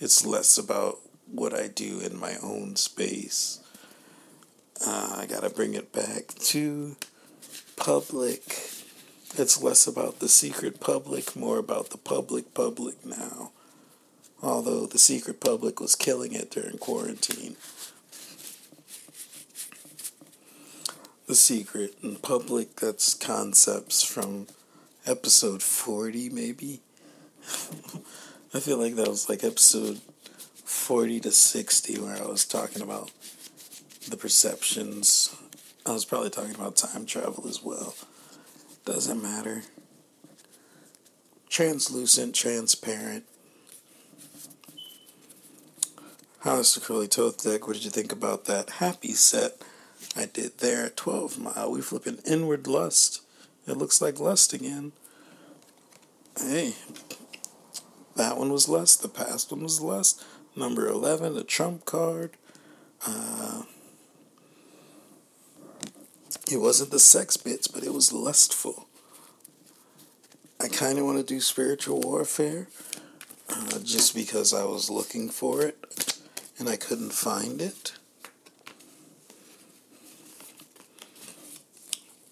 It's less about what I do in my own space. Uh, I gotta bring it back to public. It's less about the secret public, more about the public public now. Although the secret public was killing it during quarantine. The secret and public, that's concepts from episode 40, maybe. I feel like that was like episode 40 to 60 where I was talking about the perceptions. I was probably talking about time travel as well. Doesn't matter. Translucent, transparent. How is the Crowley Thoth Deck, what did you think about that happy set I did there at 12 Mile? We flipping inward lust. It looks like lust again. Hey, that one was less. The past one was less. Number 11, a trump card. Uh, it wasn't the sex bits, but it was lustful. I kind of want to do spiritual warfare uh, just because I was looking for it and I couldn't find it.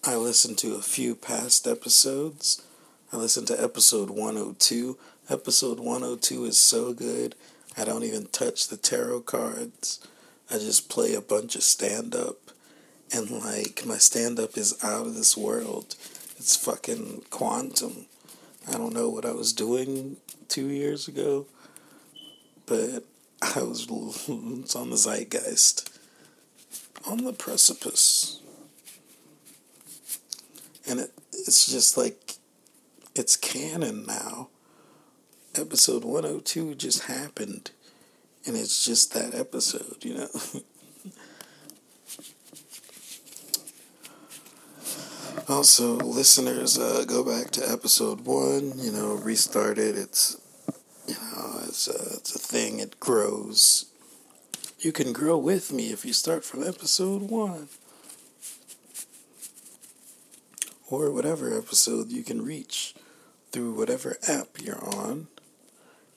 I listened to a few past episodes. I listened to episode 102 Episode 102 is so good. I don't even touch the tarot cards. I just play a bunch of stand up. And like, my stand up is out of this world. It's fucking quantum. I don't know what I was doing two years ago, but I was it's on the zeitgeist, on the precipice. And it, it's just like, it's canon now episode 102 just happened and it's just that episode you know also listeners uh, go back to episode one you know restart it. It's you know it's a, it's a thing. It grows. You can grow with me if you start from episode one. Or whatever episode you can reach through whatever app you're on.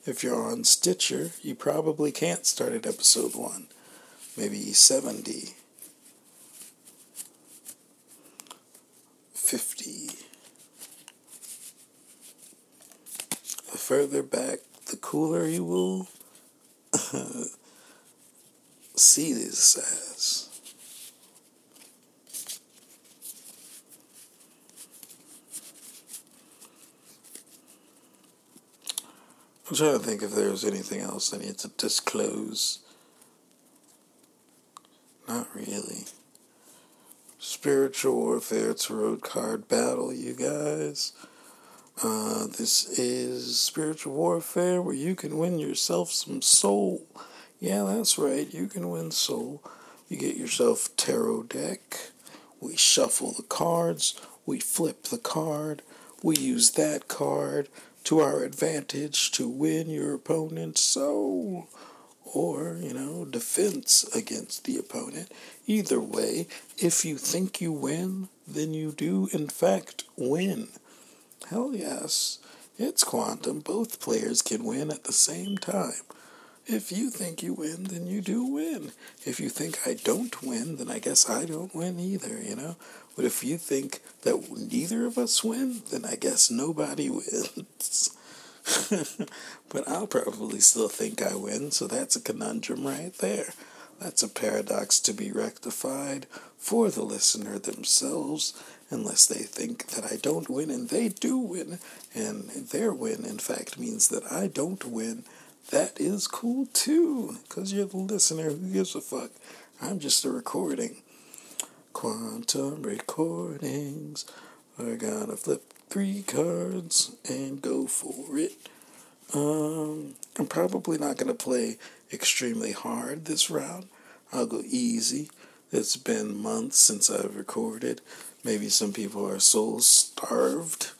If you're on Stitcher, you probably can't start at episode 1, maybe 70, 50. The further back, the cooler you will see this as. I'm trying to think if there's anything else I need to disclose. Not really. Spiritual Warfare Tarot Card Battle, you guys. Uh, this is spiritual warfare where you can win yourself some soul. Yeah, that's right. You can win soul. You get yourself a tarot deck. We shuffle the cards. We flip the card. We use that card to our advantage to win your opponent's soul or, you know, defense against the opponent. Either way, if you think you win, then you do, in fact, win. Hell yes, it's quantum. Both players can win at the same time. If you think you win, then you do win. If you think I don't win, then I guess I don't win either, you know? But if you think that neither of us win, then I guess nobody wins. but I'll probably still think I win, so that's a conundrum right there. That's a paradox to be rectified for the listener themselves, unless they think that I don't win and they do win, and their win, in fact, means that I don't win. That is cool too, because you're the listener. Who gives a fuck? I'm just a recording. Quantum recordings. We're gonna flip three cards and go for it. Um, I'm probably not gonna play extremely hard this round. I'll go easy. It's been months since I've recorded. Maybe some people are soul starved.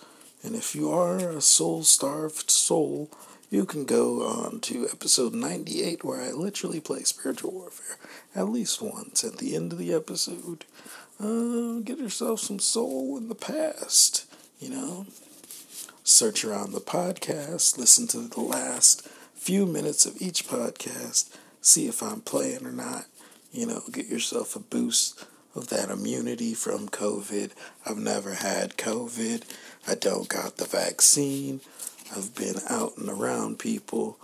And if you are a soul starved soul, you can go on to episode 98 where I literally play spiritual warfare at least once at the end of the episode. Uh, get yourself some soul in the past, you know. Search around the podcast, listen to the last few minutes of each podcast, see if I'm playing or not. You know, get yourself a boost of that immunity from COVID. I've never had COVID. I don't got the vaccine. I've been out and around people.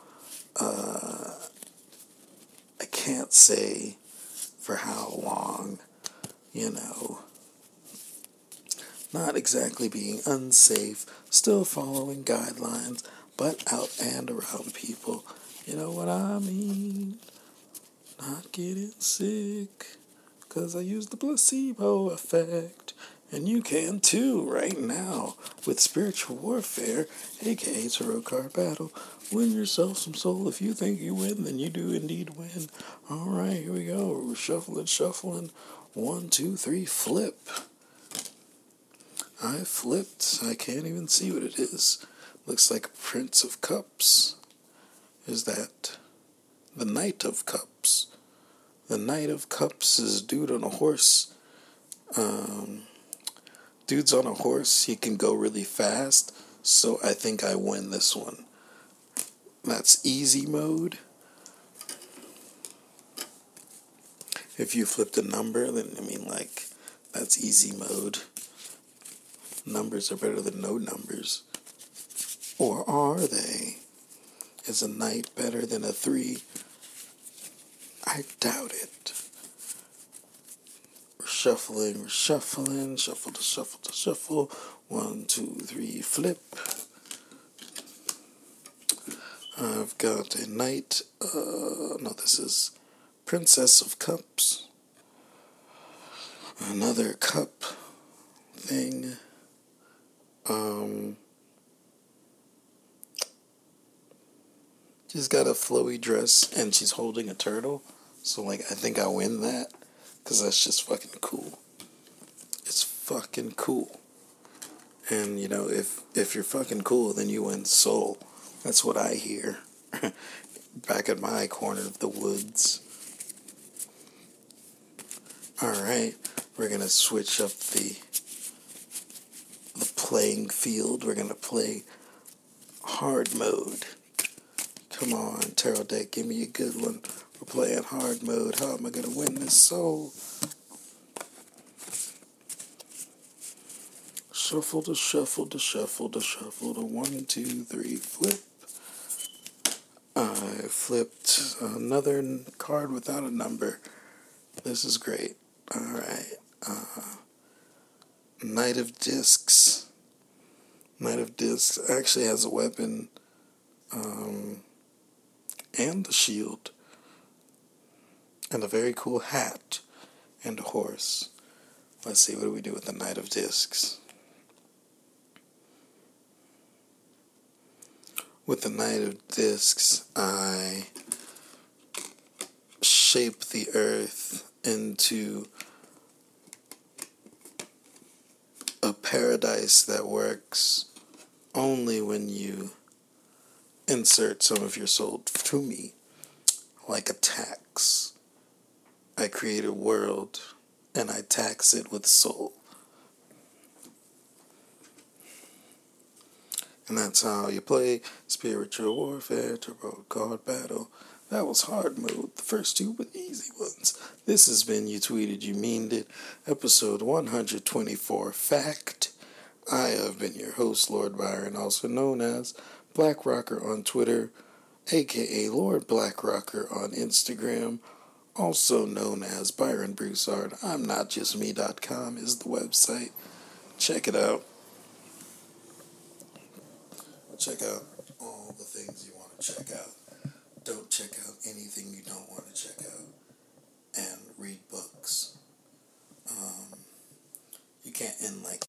Uh, I can't say for how long you know, not exactly being unsafe, still following guidelines, but out and around people. You know what I mean? Not getting sick, because I use the placebo effect. And you can too, right now, with spiritual warfare, aka tarot card battle. Win yourself some soul. If you think you win, then you do indeed win. All right, here we go. We're shuffling, shuffling. One, two, three, flip. I flipped. I can't even see what it is. Looks like Prince of Cups. Is that the Knight of Cups? The Knight of Cups is dude on a horse. Um, dude's on a horse. He can go really fast. So I think I win this one. That's easy mode. if you flipped a number, then I mean, like, that's easy mode. Numbers are better than no numbers. Or are they? Is a knight better than a three? I doubt it. Shuffling, we're shuffling, shuffle to shuffle to shuffle. One, two, three, flip. I've got a knight. Uh, no, this is Princess of Cups. Another cup thing. Um, she's got a flowy dress and she's holding a turtle. So, like, I think I win that because that's just fucking cool. It's fucking cool. And, you know, if, if you're fucking cool, then you win soul. That's what I hear. Back at my corner of the woods. All right, we're gonna switch up the the playing field. We're gonna play hard mode. Come on, tarot deck, give me a good one. We're playing hard mode. How am I gonna win this soul? Shuffle to shuffle to shuffle to shuffle to one, two, three, flip. I flipped another card without a number. This is great. All right. Uh, Knight of Discs. Knight of Discs actually has a weapon um, and a shield and a very cool hat and a horse. Let's see, what do we do with the Knight of Discs? With the Knight of Discs, I shape the earth into a paradise that works only when you insert some of your soul to me, like a tax. I create a world and I tax it with soul. And that's how you play Spiritual Warfare to Tarot Card Battle. That was hard mode. The first two were easy ones. This has been You Tweeted, You Meaned It, episode 124 Fact. I have been your host, Lord Byron, also known as Black Rocker on Twitter, aka Lord Black Rocker on Instagram, also known as Byron Broussard. I'm not just me.com is the website. Check it out. Check out all the things you want to check out. Don't check out anything you don't want to check out and read books. Um, you can't end like